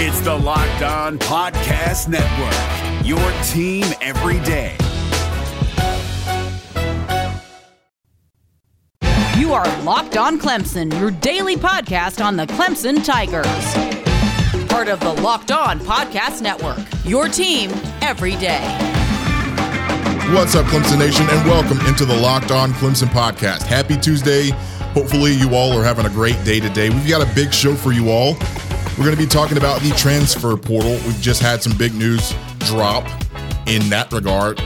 It's the Locked On Podcast Network, your team every day. You are Locked On Clemson, your daily podcast on the Clemson Tigers. Part of the Locked On Podcast Network, your team every day. What's up, Clemson Nation, and welcome into the Locked On Clemson podcast. Happy Tuesday. Hopefully, you all are having a great day today. We've got a big show for you all. We're going to be talking about the transfer portal. We've just had some big news drop in that regard.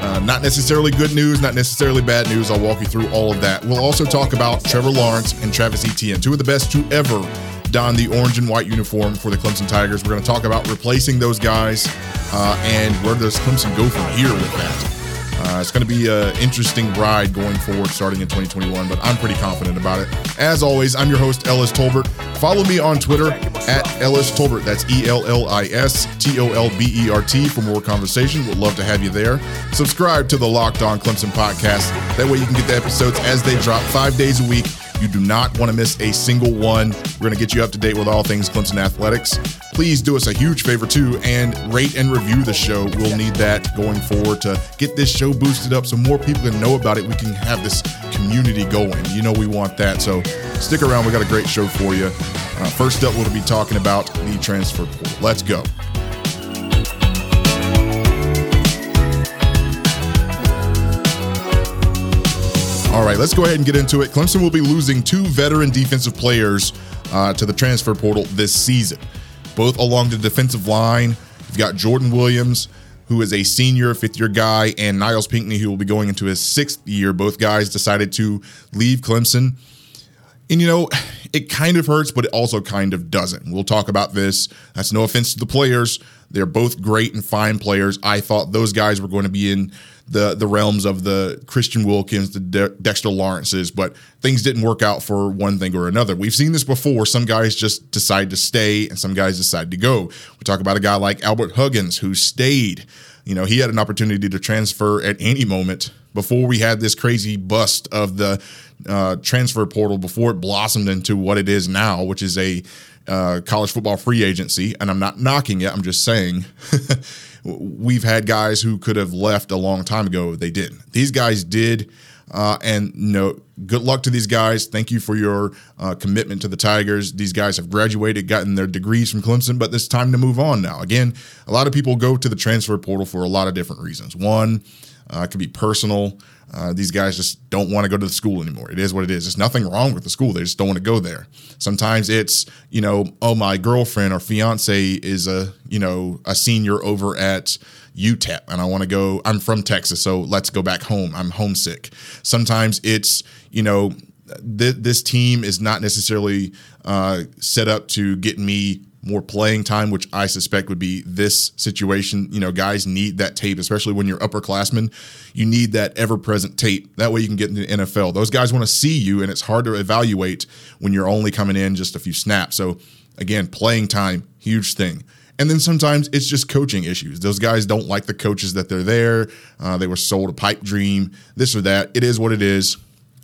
Uh, not necessarily good news, not necessarily bad news. I'll walk you through all of that. We'll also talk about Trevor Lawrence and Travis Etienne, two of the best to ever don the orange and white uniform for the Clemson Tigers. We're going to talk about replacing those guys uh, and where does Clemson go from here with that. Uh, it's going to be an interesting ride going forward starting in 2021, but I'm pretty confident about it. As always, I'm your host, Ellis Tolbert. Follow me on Twitter at Ellis Tolbert. That's E L L I S T O L B E R T for more conversation. Would love to have you there. Subscribe to the Locked On Clemson podcast. That way you can get the episodes as they drop five days a week. You do not want to miss a single one. We're going to get you up to date with all things Clemson athletics. Please do us a huge favor too and rate and review the show. We'll need that going forward to get this show boosted up so more people can know about it. We can have this community going. You know, we want that. So stick around. We got a great show for you. Uh, first up, we'll be talking about the transfer portal. Let's go. All right, let's go ahead and get into it. Clemson will be losing two veteran defensive players uh, to the transfer portal this season, both along the defensive line. You've got Jordan Williams, who is a senior, fifth year guy, and Nyles Pinckney, who will be going into his sixth year. Both guys decided to leave Clemson. And you know, it kind of hurts, but it also kind of doesn't. We'll talk about this. That's no offense to the players. They're both great and fine players. I thought those guys were going to be in the the realms of the Christian Wilkins, the De- Dexter Lawrences, but things didn't work out for one thing or another. We've seen this before. Some guys just decide to stay, and some guys decide to go. We talk about a guy like Albert Huggins who stayed. You know, he had an opportunity to transfer at any moment before we had this crazy bust of the uh, transfer portal before it blossomed into what it is now, which is a uh, college football free agency. And I'm not knocking it. I'm just saying we've had guys who could have left a long time ago. They didn't. These guys did. Uh, and know, good luck to these guys. Thank you for your uh, commitment to the Tigers. These guys have graduated, gotten their degrees from Clemson, but it's time to move on now. Again, a lot of people go to the transfer portal for a lot of different reasons. One, uh, it could be personal. Uh, these guys just don't want to go to the school anymore. It is what it is. There's nothing wrong with the school. They just don't want to go there. Sometimes it's, you know, oh, my girlfriend or fiance is a, you know, a senior over at UTEP and I want to go. I'm from Texas, so let's go back home. I'm homesick. Sometimes it's, you know, th- this team is not necessarily uh, set up to get me more playing time, which I suspect would be this situation. You know, guys need that tape, especially when you're upperclassmen. You need that ever present tape. That way you can get into the NFL. Those guys want to see you, and it's hard to evaluate when you're only coming in just a few snaps. So, again, playing time, huge thing. And then sometimes it's just coaching issues. Those guys don't like the coaches that they're there. Uh, they were sold a pipe dream, this or that. It is what it is.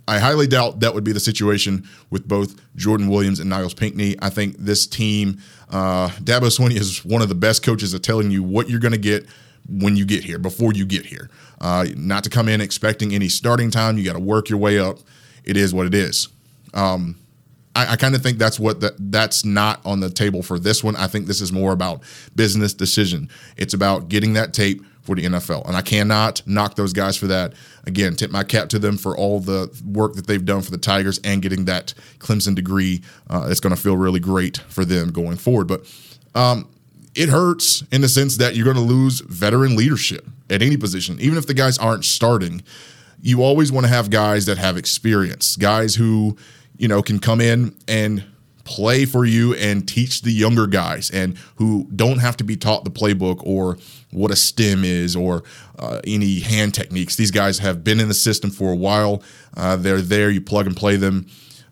I highly doubt that would be the situation with both Jordan Williams and Nyles Pinckney. I think this team, uh, Dabo Swinney is one of the best coaches at telling you what you're going to get when you get here, before you get here. Uh, not to come in expecting any starting time. You got to work your way up. It is what it is. Um, I, I kind of think that's what the, that's not on the table for this one. I think this is more about business decision. It's about getting that tape for the NFL. And I cannot knock those guys for that. Again, tip my cap to them for all the work that they've done for the Tigers and getting that Clemson degree. Uh, it's going to feel really great for them going forward. But um, it hurts in the sense that you're going to lose veteran leadership at any position, even if the guys aren't starting. You always want to have guys that have experience, guys who, you know, can come in and play for you and teach the younger guys and who don't have to be taught the playbook or what a stem is or uh, any hand techniques. These guys have been in the system for a while. Uh, they're there, you plug and play them.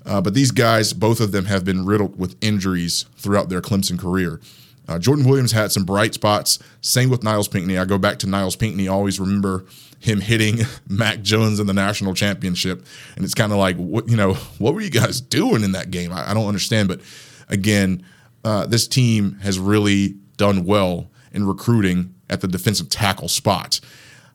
Uh, but these guys, both of them, have been riddled with injuries throughout their Clemson career. Uh, Jordan Williams had some bright spots. Same with Nyles Pinckney. I go back to Nyles Pinckney. Always remember him hitting Mac Jones in the national championship, and it's kind of like, what you know, what were you guys doing in that game? I, I don't understand. But again, uh, this team has really done well in recruiting at the defensive tackle spot.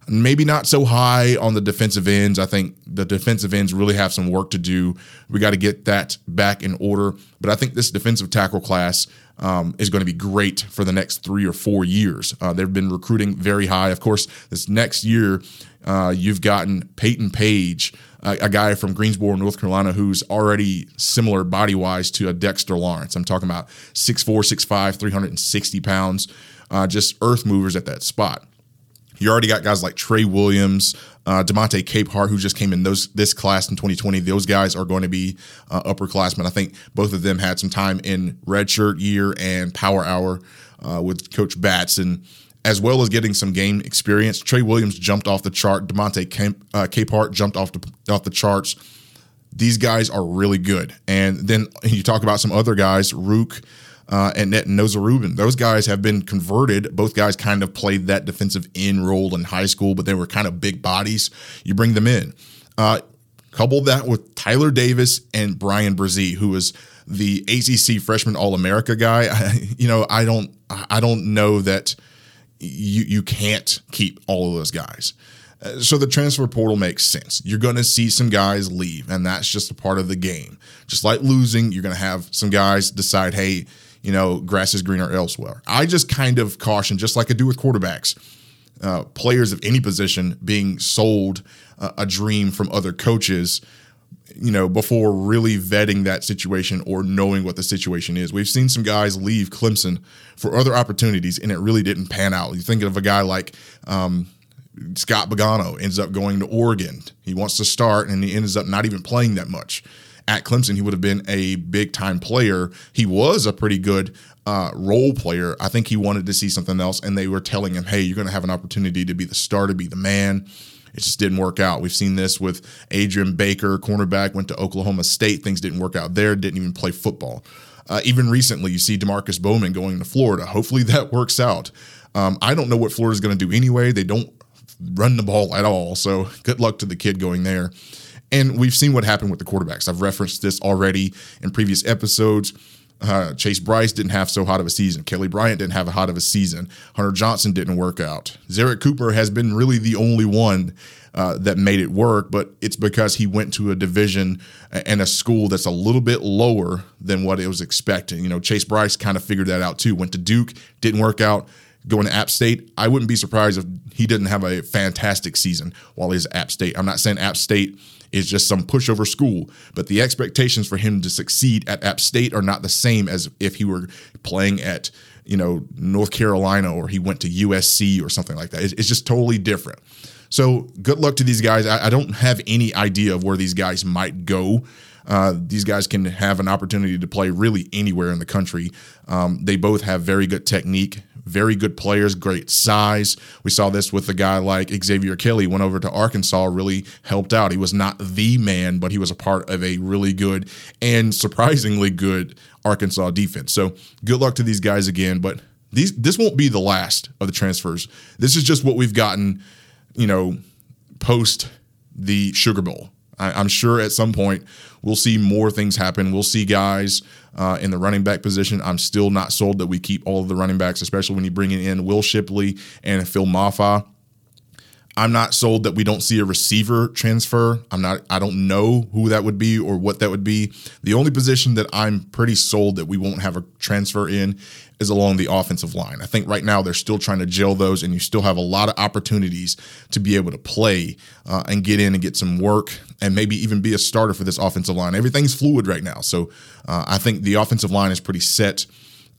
Maybe not so high on the defensive ends. I think the defensive ends really have some work to do. We got to get that back in order. But I think this defensive tackle class um, is going to be great for the next three or four years. Uh, they've been recruiting very high. Of course, this next year, uh, you've gotten Peyton Page, a, a, guy from Greensboro, North Carolina, who's already similar body wise to a Dexter Lawrence. I'm talking about 6'4, 6'5, 360 pounds, uh, just earth movers at that spot. You already got guys like Trey Williams, uh, Demonte Capehart, who just came in those this class in 2020. Those guys are going to be uh, upperclassmen. I think both of them had some time in redshirt year and power hour uh, with Coach Batson, as well as getting some game experience. Trey Williams jumped off the chart. Demonte uh, Capehart jumped off the, off the charts. These guys are really good. And then you talk about some other guys, Ruke uh, and, Etinosa Reuben. Those guys have been converted. Both guys kind of played that defensive end role in high school, but they were kind of big bodies. You bring them in. Uh, couple that with Tyler Davis and Bryan Bresee, who was the ACC freshman All America guy. You know, I don't, I don't know that you you can't keep all of those guys. Uh, so the transfer portal makes sense. You're going to see some guys leave, and that's just a part of the game. Just like losing, you're going to have some guys decide, hey, you know, grass is greener elsewhere. I just kind of caution, just like I do with quarterbacks, uh, players of any position being sold uh, a dream from other coaches, you know, before really vetting that situation or knowing what the situation is. We've seen some guys leave Clemson for other opportunities, and it really didn't pan out. You think of a guy like, um, Scott Pagano ends up going to Oregon. He wants to start, and he ends up not even playing that much at Clemson, he would have been a big time player. He was a pretty good uh, role player. I think he wanted to see something else, and they were telling him, "Hey, you're going to have an opportunity to be the starter, be the man." It just didn't work out. We've seen this with Adrian Baker, cornerback, went to Oklahoma State. Things didn't work out there. Didn't even play football. Uh, even recently, you see Demarkcus Bowman going to Florida. Hopefully that works out. Um, I don't know what Florida's going to do anyway. They don't run the ball at all. So good luck to the kid going there. And we've seen what happened with the quarterbacks. I've referenced this already in previous episodes. Uh, Chase Brice didn't have so hot of a season. Kelly Bryant didn't have a hot of a season. Hunter Johnson didn't work out. Zerrick Cooper has been really the only one uh, that made it work, but it's because he went to a division and a school that's a little bit lower than what it was expecting. You know, Chase Brice kind of figured that out too. Went to Duke, didn't work out. Going to App State, I wouldn't be surprised if he didn't have a fantastic season while he's at App State. I'm not saying App State is just some pushover school. But the expectations for him to succeed at App State are not the same as if he were playing at you know North Carolina or he went to USC or something like that. It's, just totally different. So good luck to these guys. I, I don't have any idea of where these guys might go. Uh, these guys can have an opportunity to play really anywhere in the country. Um, they both have very good technique, very good players, great size. We saw this with a guy like Xavier Kelly, went over to Arkansas, really helped out. He was not the man, but he was a part of a really good and surprisingly good Arkansas defense. So good luck to these guys again, but these this won't be the last of the transfers. This is just what we've gotten, you know, post the Sugar Bowl. I, am sure at some point we'll see more things happen. We'll see guys uh, in the running back position. I'm still not sold that we keep all of the running backs, especially when you bring in Will Shipley and Phil Mafah. I'm not sold that we don't see a receiver transfer. I'm not I don't know who that would be or what that would be. The only position that I'm pretty sold that we won't have a transfer in is along the offensive line. I think right now they're still trying to gel those and you still have a lot of opportunities to be able to play uh, and get in and get some work and maybe even be a starter for this offensive line. Everything's fluid right now. So uh, I think the offensive line is pretty set.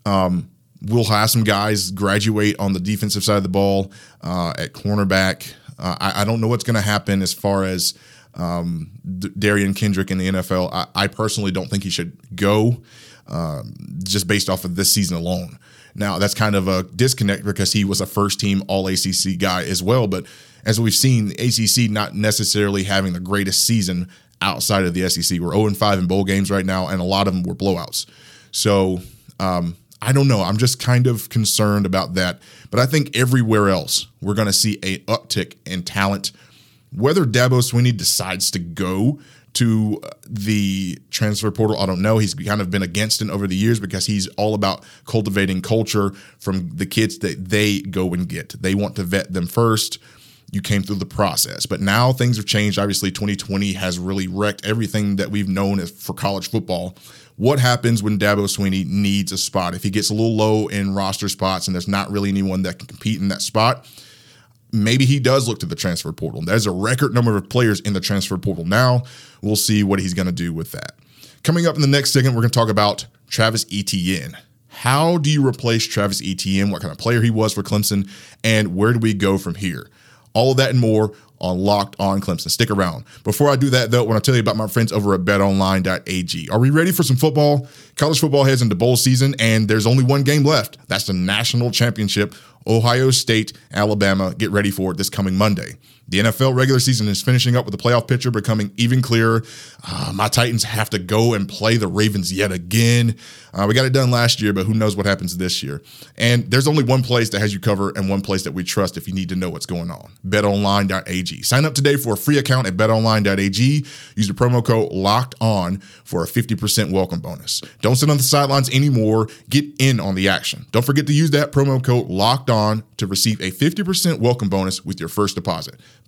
Um, we'll have some guys graduate on the defensive side of the ball uh, at cornerback. Uh, I, I, don't know what's going to happen as far as um, D- Derion Kendrick in the NFL. I, I, personally don't think he should go um, just based off of this season alone. Now, that's kind of a disconnect because he was a first team All ACC guy as well. But as we've seen, ACC not necessarily having the greatest season outside of the SEC. We're 0 5 in bowl games right now, and a lot of them were blowouts. So, um, I don't know. I'm just kind of concerned about that. But I think everywhere else, we're going to see a uptick in talent. Whether Dabo Swinney decides to go to uh, the transfer portal? I don't know. He's kind of been against it over the years because he's all about cultivating culture from the kids that they go and get. They want to vet them first. You came through the process, but now things have changed. Obviously, 2020 has really wrecked everything that we've known for college football. What happens when Dabo Swinney needs a spot? If he gets a little low in roster spots and there's not really anyone that can compete in that spot, maybe he does look to the transfer portal. There's a record number of players in the transfer portal now. We'll see what he's going to do with that. Coming up in the next segment, we're going to talk about Travis Etienne. How do you replace Travis Etienne? What kind of player he was for Clemson, and where do we go from here? All of that and more on Locked On Clemson. Stick around. Before I do that, though, when I tell you about my friends over at betonline.ag. Are we ready for some football? College football heads into bowl season, and there's only one game left. That's the national championship Ohio State, Alabama get ready for it this coming Monday. The NFL regular season is finishing up with the playoff picture becoming even clearer. Uh, my Titans have to go and play the Ravens yet again. Uh, we got it done last year, but who knows what happens this year. And there's only one place that has you covered and one place that we trust if you need to know what's going on betonline.ag. Sign up today for a free account at betonline.ag. Use the promo code locked on for a 50% welcome bonus. Don't sit on the sidelines anymore. Get in on the action. Don't forget to use that promo code locked on to receive a 50% welcome bonus with your first deposit.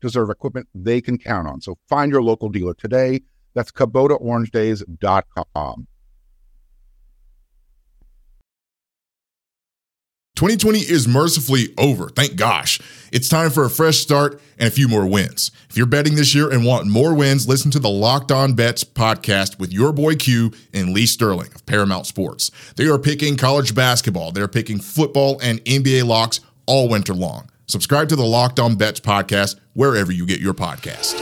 deserve equipment they can count on. So find your local dealer today. That's KubotaOrangeDays.com. 2020 is mercifully over. Thank gosh. It's time for a fresh start and a few more wins. If you're betting this year and want more wins, listen to the Locked On Bets podcast with your boy Q and Lee Sterling of Paramount Sports. They are picking college basketball, they're picking football and NBA locks all winter long. Subscribe to the Locked On Bets podcast wherever you get your podcast.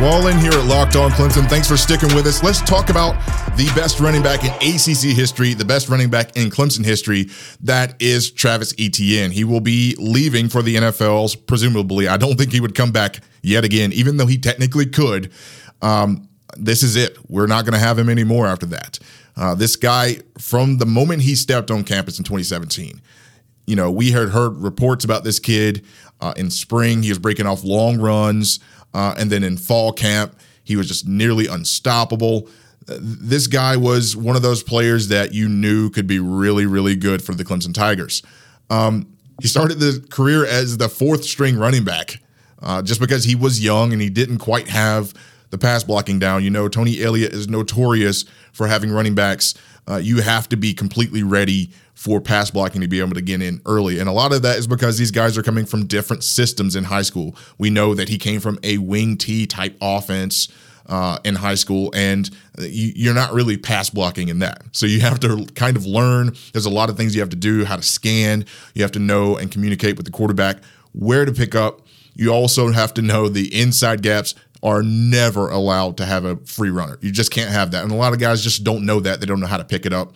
Wall in here at Locked On Clemson. Thanks for sticking with us. Let's talk about the best running back in ACC history, the best running back in Clemson history. That is Travis Etienne. He will be leaving for the NFL's, presumably. I don't think he would come back yet again, even though he technically could. Um, this is it. We're not going to have him anymore after that. Uh, this guy, from the moment he stepped on campus in 2017, you know, we had heard reports about this kid uh, in spring. He was breaking off long runs. Uh, and then in fall camp, he was just nearly unstoppable. This guy was one of those players that you knew could be really, really good for the Clemson Tigers. Um, he started the career as the fourth string running back uh, just because he was young and he didn't quite have the pass blocking down. You know, Tony Elliott is notorious for having running backs. Uh, you have to be completely ready for pass blocking to be able to get in early. And a lot of that is because these guys are coming from different systems in high school. We know that he came from a wing T type offense. Uh, in high school, and you, are not really pass blocking in that. So you have to kind of learn. There's a lot of things you have to do, how to scan. You have to know and communicate with the quarterback where to pick up. You also have to know the inside gaps are never allowed to have a free runner. You just can't have that. And a lot of guys just don't know that. They don't know how to pick it up.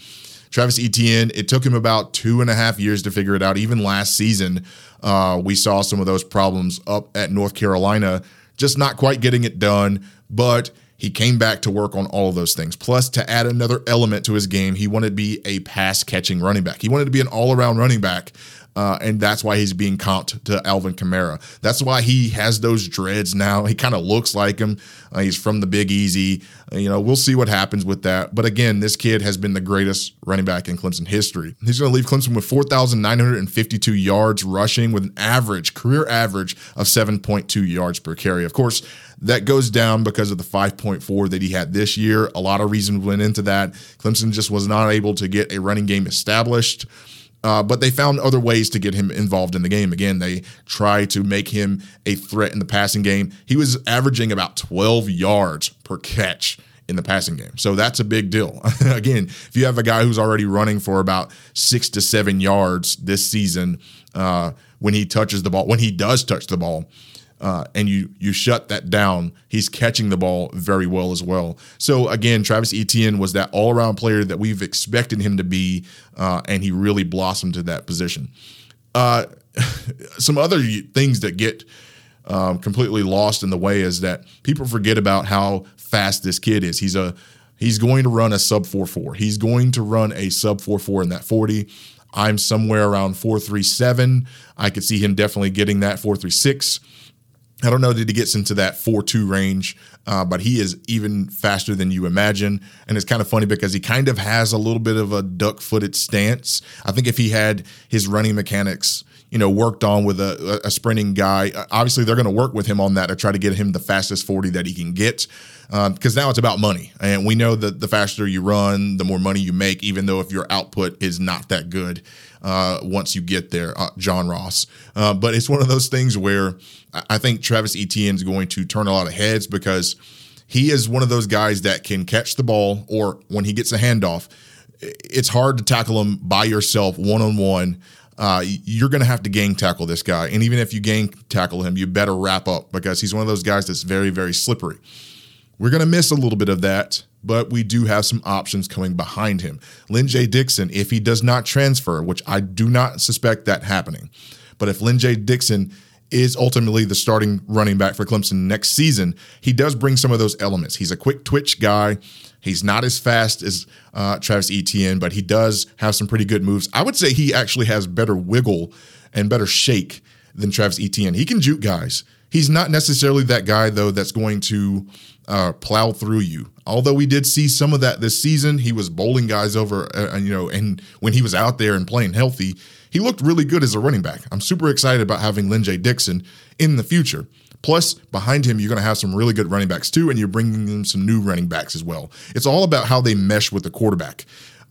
Travis Etienne, it took him about two and a half years to figure it out. Even last season, uh, we saw some of those problems up at North Carolina, just not quite getting it done. But he came back to work on all of those things. Plus, to add another element to his game, he wanted to be a pass catching running back. He wanted to be an all around running back. Uh, and that's why he's being comped to Alvin Kamara. That's why he has those dreads now. He kind of looks like him. Uh, he's from the Big Easy. Uh, you know, we'll see what happens with that. But again, this kid has been the greatest running back in Clemson history. He's going to leave Clemson with 4,952 yards rushing with an average, career average of 7.2 yards per carry. Of course, that goes down because of the 5.4 that he had this year. A lot of reasons went into that. Clemson just was not able to get a running game established. Uh, but they found other ways to get him involved in the game. Again, they tried to make him a threat in the passing game. He was averaging about 12 yards per catch in the passing game. So that's a big deal. Again, if you have a guy who's already running for about six to seven yards this season uh, when he touches the ball, when he does touch the ball, uh, and you you shut that down, he's catching the ball very well as well. So again, Travis Etienne was that all around player that we've expected him to be, uh, and he really blossomed to that position. Uh, some other things that get um, completely lost in the way is that people forget about how fast this kid is. He's a he's going to run a sub four four. He's going to run a sub four four in that forty. I'm somewhere around four three seven. I could see him definitely getting that four three six. I don't know that he gets into that 4 2 range, uh, but he is even faster than you imagine. And it's kind of funny because he kind of has a little bit of a duck footed stance. I think if he had his running mechanics, you know, worked on with a, a sprinting guy, obviously they're going to work with him on that to try to get him the fastest 40 that he can get. Because um, now it's about money. And we know that the faster you run, the more money you make, even though if your output is not that good uh, once you get there, uh, John Ross. Uh, but it's one of those things where I think Travis Etienne is going to turn a lot of heads because he is one of those guys that can catch the ball or when he gets a handoff, it's hard to tackle him by yourself one on one. you're going to have to gang tackle this guy. And even if you gang tackle him, you better wrap up because he's one of those guys that's very, very slippery. We're going to miss a little bit of that, but we do have some options coming behind him. Lyn-J Dixon, if he does not transfer, which I do not suspect that happening, but if Lyn-J Dixon is ultimately the starting running back for Clemson next season, he does bring some of those elements. He's a quick twitch guy. He's not as fast as uh, Travis Etienne, but he does have some pretty good moves. I would say he actually has better wiggle and better shake than Travis Etienne. He can juke guys. He's not necessarily that guy though that's going to uh, plow through you. Although we did see some of that this season, he was bowling guys over, uh, you know, and when he was out there and playing healthy, he looked really good as a running back. I'm super excited about having Lyn-J Dixon in the future. Plus, behind him, you're going to have some really good running backs too, and you're bringing in some new running backs as well. It's all about how they mesh with the quarterback.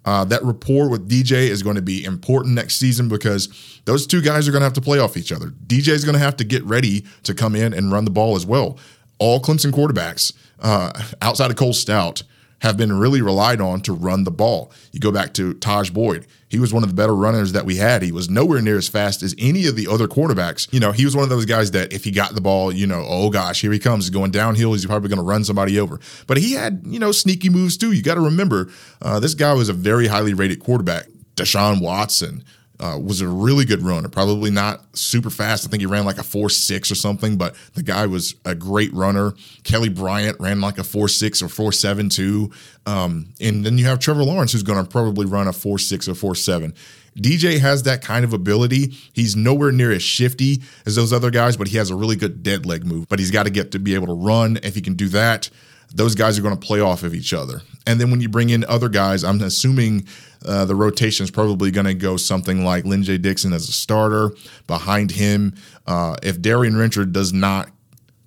Uh, that rapport with DJ is going to be important next season because those two guys are going to have to play off each other. DJ is going to have to get ready to come in and run the ball as well. All Clemson quarterbacks, uh, outside of Cole Stoudt, have been really relied on to run the ball. You go back to Tajh Boyd. He was one of the better runners that we had. He was nowhere near as fast as any of the other quarterbacks. You know, he was one of those guys that if he got the ball, you know, oh gosh, here he comes. He's going downhill. He's probably going to run somebody over. But he had, you know, sneaky moves too. You got to remember, uh, this guy was a very highly rated quarterback. Deshaun Watson, uh, was a really good runner. Probably not super fast. I think he ran like a four six or something, but the guy was a great runner. Kelly Bryant ran like a four six or four seven too. Um, and then you have Trevor Lawrence, who's going to probably run a four six or four seven. DJ has that kind of ability. He's nowhere near as shifty as those other guys, but he has a really good dead leg move. But he's got to get to be able to run. If he can do that, those guys are going to play off of each other. And then when you bring in other guys, I'm assuming uh, the rotation is probably going to go something like Lyn-J Dixon as a starter. Behind him, uh, if Darian Rencher does not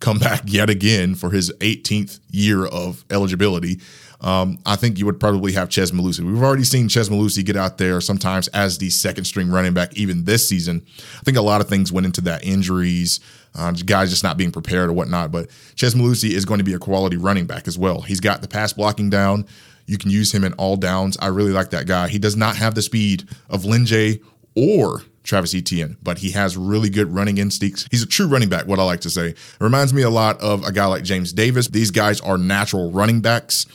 come back yet again for his 18th year of eligibility, um, I think you would probably have Chez Mellusi. We've already seen Chez Mellusi get out there sometimes as the second string running back, even this season. I think a lot of things went into that injuries, uh, guys just not being prepared or whatnot. But Chez Mellusi is going to be a quality running back as well. He's got the pass blocking down. You can use him in all downs. I really like that guy. He does not have the speed of Lyn-J or Travis Etienne, but he has really good running instincts. He's a true running back, what I like to say. It reminds me a lot of a guy like James Davis. These guys are natural running backs.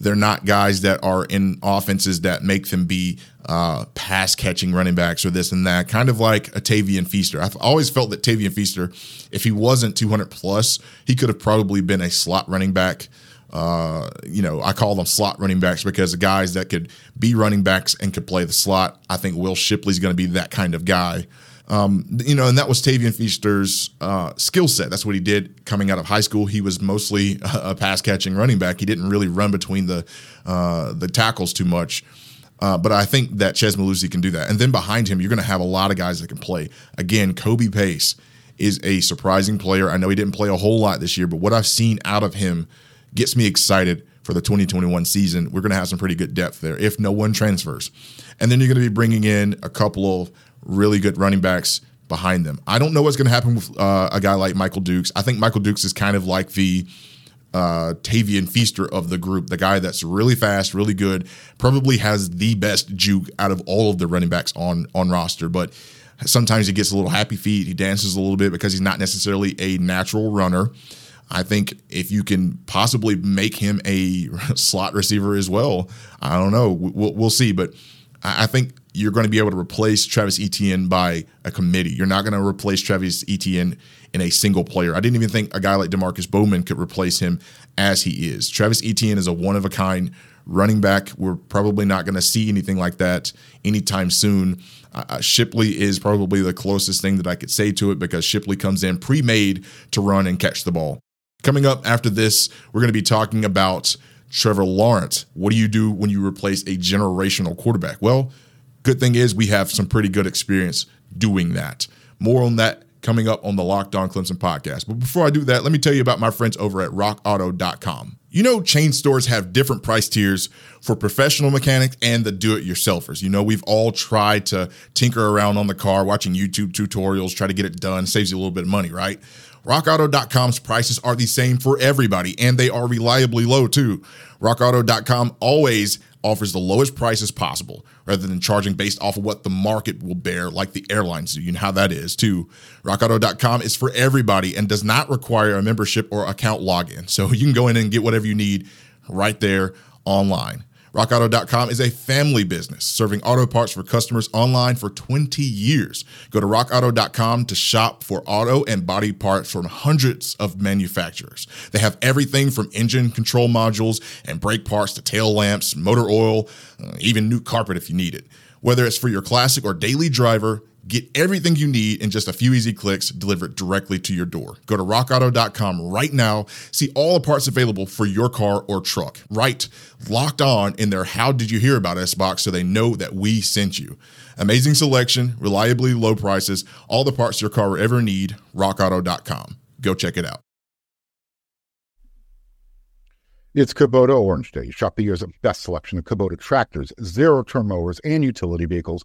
They're not guys that are in offenses that make them be uh, pass catching running backs or this and that. Kind of like a Tavien Feaster. I've always felt that Tavien Feaster, if he wasn't 200 plus, he could have probably been a slot running back. Uh, you know, I call them slot running backs because the guys that could be running backs and could play the slot. I think Will Shipley's going to be that kind of guy. Um, you know, and that was Tavien Feaster's uh, skill set. That's what he did coming out of high school. He was mostly a pass catching running back. He didn't really run between the uh, the tackles too much. Uh, but I think that Chez Mellusi can do that. And then behind him, you're going to have a lot of guys that can play. Again, Kobe Pace is a surprising player. I know he didn't play a whole lot this year, but what I've seen out of him gets me excited for the 2021 season. We're going to have some pretty good depth there if no one transfers. And then you're going to be bringing in a couple of really good running backs behind them. I don't know what's going to happen with uh, a guy like Michael Dukes. I think Michael Dukes is kind of like the uh, Tavien Feaster of the group, the guy that's really fast, really good, probably has the best juke out of all of the running backs on on roster. But sometimes he gets a little happy feet, he dances a little bit because he's not necessarily a natural runner. I think if you can possibly make him a slot receiver as well, I don't know. We'll, we'll see, but I think you're going to be able to replace Travis Etienne by a committee. You're not going to replace Travis Etienne in a single player. I didn't even think a guy like Demarkcus Bowman could replace him as he is. Travis Etienne is a one of a kind running back. We're probably not going to see anything like that anytime soon. Uh, Shipley is probably the closest thing that I could say to it because Shipley comes in pre made to run and catch the ball. Coming up after this, we're going to be talking about Trevor Lawrence. What do you do when you replace a generational quarterback? Well, good thing is we have some pretty good experience doing that. More on that coming up on the Locked On Clemson podcast. But before I do that, let me tell you about my friends over at rockauto.com. You know, chain stores have different price tiers for professional mechanics and the do it yourselfers. You know, we've all tried to tinker around on the car, watching YouTube tutorials, try to get it done, saves you a little bit of money, right? RockAuto.com's prices are the same for everybody, and they are reliably low too. RockAuto.com always offers the lowest prices possible rather than charging based off of what the market will bear, like the airlines do. You know how that is too. RockAuto.com is for everybody and does not require a membership or account login. So you can go in and get whatever you need right there online. RockAuto.com is a family business serving auto parts for customers online for 20 years. Go to RockAuto.com to shop for auto and body parts from hundreds of manufacturers. They have everything from engine control modules and brake parts to tail lamps, motor oil, uh, even new carpet if you need it. Whether it's for your classic or daily driver, Get everything you need in just a few easy clicks delivered directly to your door. Go to rockauto.com right now. See all the parts available for your car or truck. Right, locked on in their How Did You Hear About Us box so they know that we sent you. Amazing selection, reliably low prices, all the parts your car will ever need. RockAuto.com. Go check it out. It's Kubota Orange Day. Shop the year's best selection of Kubota tractors, zero turn mowers, and utility vehicles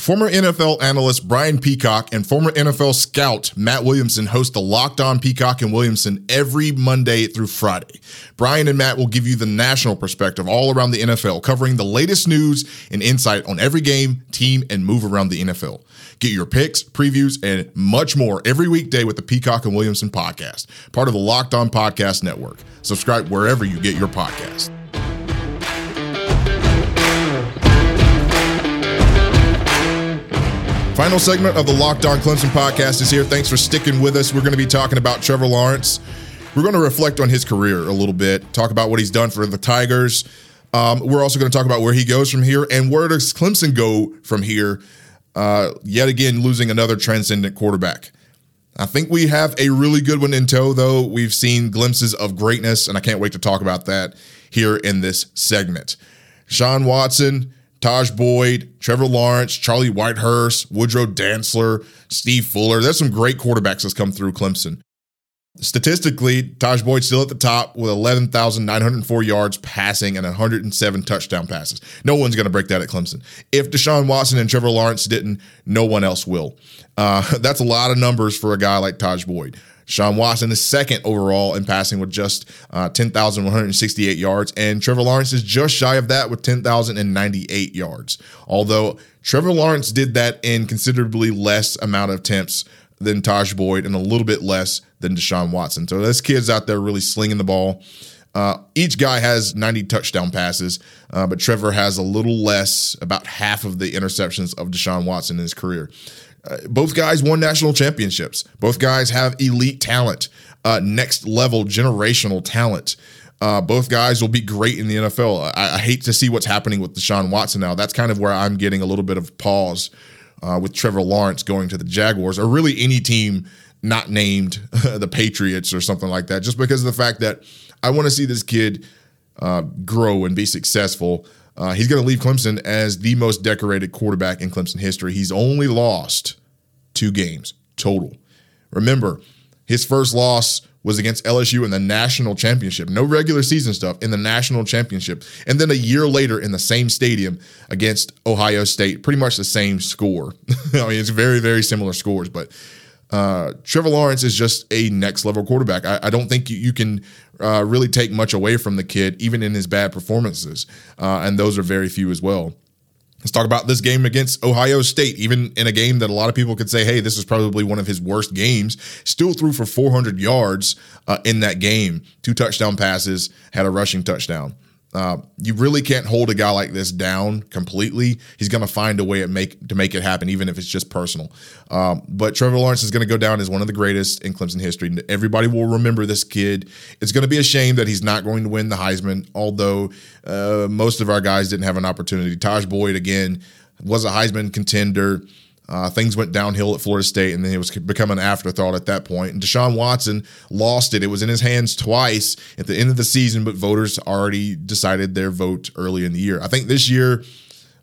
Former NFL analyst Brian Peacock and former NFL scout Matt Williamson host the Locked On Peacock and Williamson every Monday through Friday. Brian and Matt will give you the national perspective all around the NFL, covering the latest news and insight on every game, team, and move around the NFL. Get your picks, previews, and much more every weekday with the Peacock and Williamson podcast, part of the Locked On Podcast Network. Subscribe wherever you get your podcast. Final segment of the Locked On Clemson podcast is here. Thanks for sticking with us. We're going to be talking about Trevor Lawrence. We're going to reflect on his career a little bit, talk about what he's done for the Tigers. Um, we're also going to talk about where he goes from here and where does Clemson go from here. Uh, yet again, losing another transcendent quarterback. I think we have a really good one in tow, though. We've seen glimpses of greatness, and I can't wait to talk about that here in this segment. Sean Watson Tajh Boyd, Trevor Lawrence, Charlie Whitehurst, Woodrow Dantzler, Steve Fuller. There's some great quarterbacks that's come through Clemson. Statistically, Tajh Boyd still at the top with 11,904 yards passing and 107 touchdown passes. No one's going to break that at Clemson. If Deshaun Watson and Trevor Lawrence didn't, no one else will. Uh, that's a lot of numbers for a guy like Tajh Boyd. Sean Watson is second overall in passing with just uh, 10,168 yards, and Trevor Lawrence is just shy of that with 10,098 yards. Although Trevor Lawrence did that in considerably less amount of attempts than Tajh Boyd and a little bit less than Deshaun Watson. So this kid's out there really slinging the ball. Uh, each guy has 90 touchdown passes, uh, but Trevor has a little less, about half of the interceptions of Deshaun Watson in his career. Uh, both guys won national championships. Both guys have elite talent, uh, next level generational talent. Uh, both guys will be great in the NFL. I, I, hate to see what's happening with Deshaun Watson now. That's kind of where I'm getting a little bit of pause uh, with Trevor Lawrence going to the Jaguars or really any team not named the Patriots or something like that, just because of the fact that I want to see this kid uh, grow and be successful. Uh, he's going to leave Clemson as the most decorated quarterback in Clemson history. He's only lost two games total. Remember, his first loss was against LSU in the national championship. No regular season stuff in the national championship. And then a year later in the same stadium against Ohio State, pretty much the same score. I mean, it's very, very similar scores, but uh, Trevor Lawrence is just a next level quarterback. I, I don't think you, you can uh, really take much away from the kid, even in his bad performances. Uh, and those are very few as well. Let's talk about this game against Ohio State. Even in a game that a lot of people could say, hey, this is probably one of his worst games, still threw for 400 yards uh, in that game, two touchdown passes, had a rushing touchdown. Uh, you really can't hold a guy like this down completely. He's going to find a way to make to make it happen, even if it's just personal. Um, but Trevor Lawrence is going to go down as one of the greatest in Clemson history. Everybody will remember this kid. It's going to be a shame that he's not going to win the Heisman, although uh, most of our guys didn't have an opportunity. Tajh Boyd again was a Heisman contender. Uh, things went downhill at Florida State, and then it was become an afterthought at that point. And Deshaun Watson lost it. It was in his hands twice at the end of the season, but voters already decided their vote early in the year. I think this year,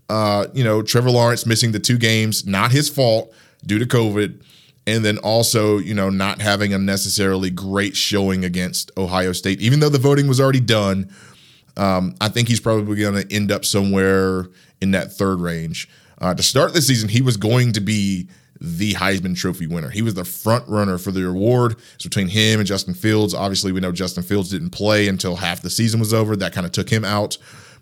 uh, you know, Trevor Lawrence missing the two games, not his fault due to COVID, and then also, you know, not having a necessarily great showing against Ohio State, even though the voting was already done. Um, I think he's probably going to end up somewhere in that third range. Uh, to start the season, he was going to be the Heisman Trophy winner. He was the front runner for the award. It's between him and Justin Fields. Obviously, we know Justin Fields didn't play until half the season was over. That kind of took him out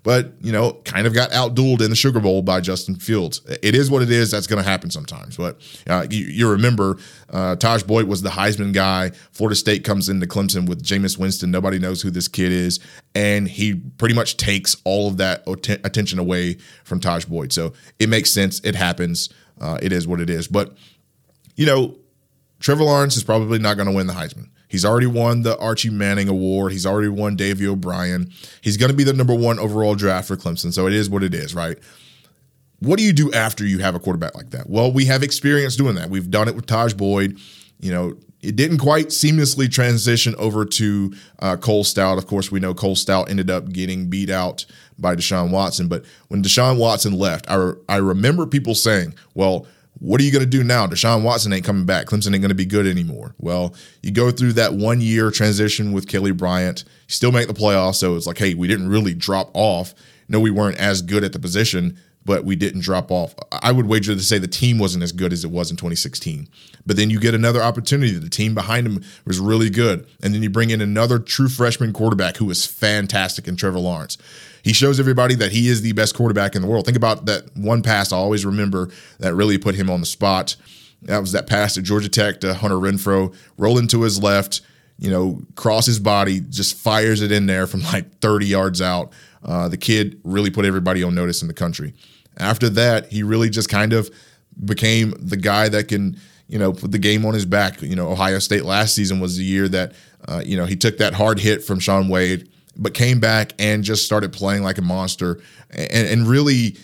but you know, kind of got outdueled in the Sugar Bowl by Justin Fields. It is what it is. That's going to happen sometimes. But uh, you, you, remember, uh, Tajh Boyd was the Heisman guy. Florida State comes into Clemson with Jameis Winston. Nobody knows who this kid is, and he pretty much takes all of that attention away from Tajh Boyd. So it makes sense. It happens. Uh, it is what it is. But you know, Trevor Lawrence is probably not going to win the Heisman. He's already won the Archie Manning Award. He's already won Davy O'Brien. He's going to be the number one overall draft for Clemson. So it is what it is, right? What do you do after you have a quarterback like that? Well, we have experience doing that. We've done it with Tajh Boyd. You know, it didn't quite seamlessly transition over to uh, Cole Stoudt. Of course, we know Cole Stoudt ended up getting beat out by Deshaun Watson. But when Deshaun Watson left, I, re- I remember people saying, well, what are you going to do now? Deshaun Watson ain't coming back. Clemson ain't going to be good anymore. Well, you go through that one year transition with Kelly Bryant, you still make the playoffs. So it's like, hey, we didn't really drop off. No, we weren't as good at the position, but we didn't drop off. I would wager to say the team wasn't as good as it was in 2016. But then you get another opportunity. The team behind him was really good. And then you bring in another true freshman quarterback who was fantastic in Trevor Lawrence. He shows everybody that he is the best quarterback in the world. Think about that one pass I always remember that really put him on the spot. That was that pass to Georgia Tech to Hunter Renfrow, rolling to his left, you know, cross his body, just fires it in there from like 30 yards out. Uh, the kid really put everybody on notice in the country. After that, he really just kind of became the guy that can, you know, put the game on his back. You know, Ohio State last season was the year that, uh, you know, he took that hard hit from Shaun Wade but came back and just started playing like a monster and, and really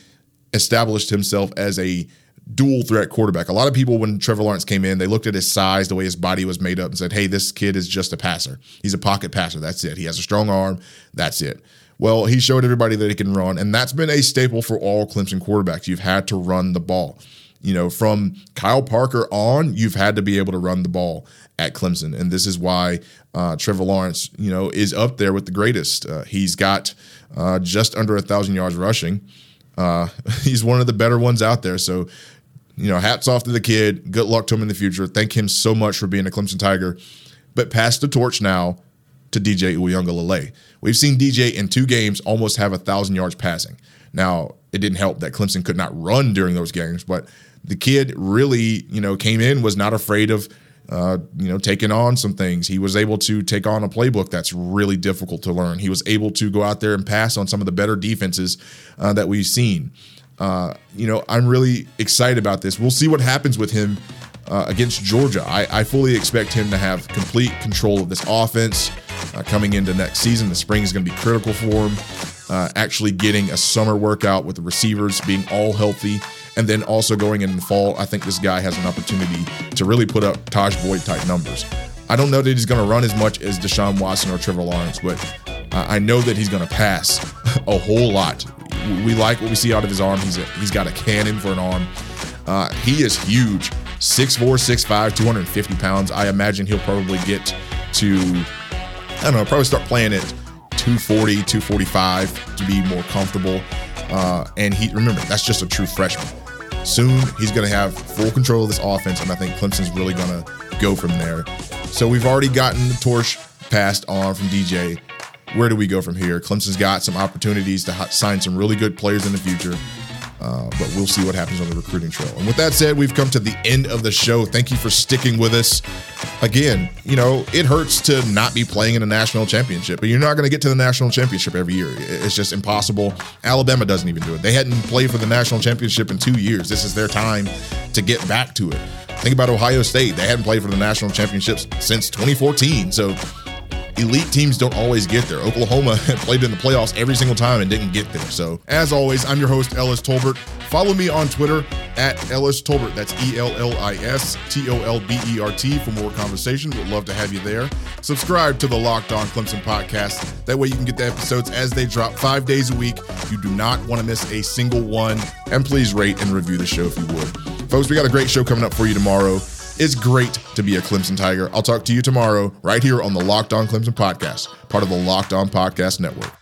established himself as a dual threat quarterback. A lot of people, when Trevor Lawrence came in, they looked at his size, the way his body was made up, and said, hey, this kid is just a passer. He's a pocket passer. That's it. He has a strong arm. That's it. Well, he showed everybody that he can run, and that's been a staple for all Clemson quarterbacks. You've had to run the ball. You know, from Kyle Parker on, you've had to be able to run the ball at Clemson, and this is why uh, Trevor Lawrence, you know, is up there with the greatest. Uh, he's got uh, just under a thousand yards rushing. Uh, he's one of the better ones out there. So, you know, hats off to the kid. Good luck to him in the future. Thank him so much for being a Clemson Tiger. But pass the torch now to DJ Uiagalelei. We've seen DJ in two games almost have a thousand yards passing. Now, it didn't help that Clemson could not run during those games, but the kid really, you know, came in, was not afraid of uh, you know, taking on some things. He was able to take on a playbook that's really difficult to learn. He was able to go out there and pass on some of the better defenses uh, that we've seen. Uh, you know, I'm really excited about this. We'll see what happens with him uh, against Georgia. I, I, fully expect him to have complete control of this offense uh, coming into next season. The spring is going to be critical for him. Uh, actually, getting a summer workout with the receivers being all healthy and then also going in the fall, I think this guy has an opportunity to really put up Tajh Boyd type numbers. I don't know that he's going to run as much as Deshaun Watson or Trevor Lawrence, but I know that he's going to pass a whole lot. We like what we see out of his arm. He's a, he's got a cannon for an arm. Uh, he is huge, 6'4", 6'5", 250 pounds. I imagine he'll probably get to, I don't know, probably start playing at 240, 245 to be more comfortable. Uh, and he remember that's just a true freshman. Soon he's going to have full control of this offense, and I think Clemson's really going to go from there. So we've already gotten the torch passed on from DJ where do we go from here? Clemson's got some opportunities to sign some really good players in the future. Uh, but we'll see what happens on the recruiting trail. And with that said, we've come to the end of the show. Thank you for sticking with us. Again, you know, it hurts to not be playing in a national championship, but you're not going to get to the national championship every year. It's just impossible. Alabama doesn't even do it. They hadn't played for the national championship in two years. This is their time to get back to it. Think about Ohio State. They hadn't played for the national championships since 2014. So elite teams don't always get there. Oklahoma played in the playoffs every single time and didn't get there. So, as always, I'm your host, Ellis Tolbert. Follow me on Twitter at Ellis Tolbert. That's E L L I S T O L B E R T for more conversation. Would love to have you there. Subscribe to the Locked On Clemson podcast. That way you can get the episodes as they drop five days a week. You do not want to miss a single one. And please rate and review the show if you would. Folks, we got a great show coming up for you tomorrow. It's great to be a Clemson Tiger. I'll talk to you tomorrow right here on the Locked On Clemson podcast, part of the Locked On Podcast Network.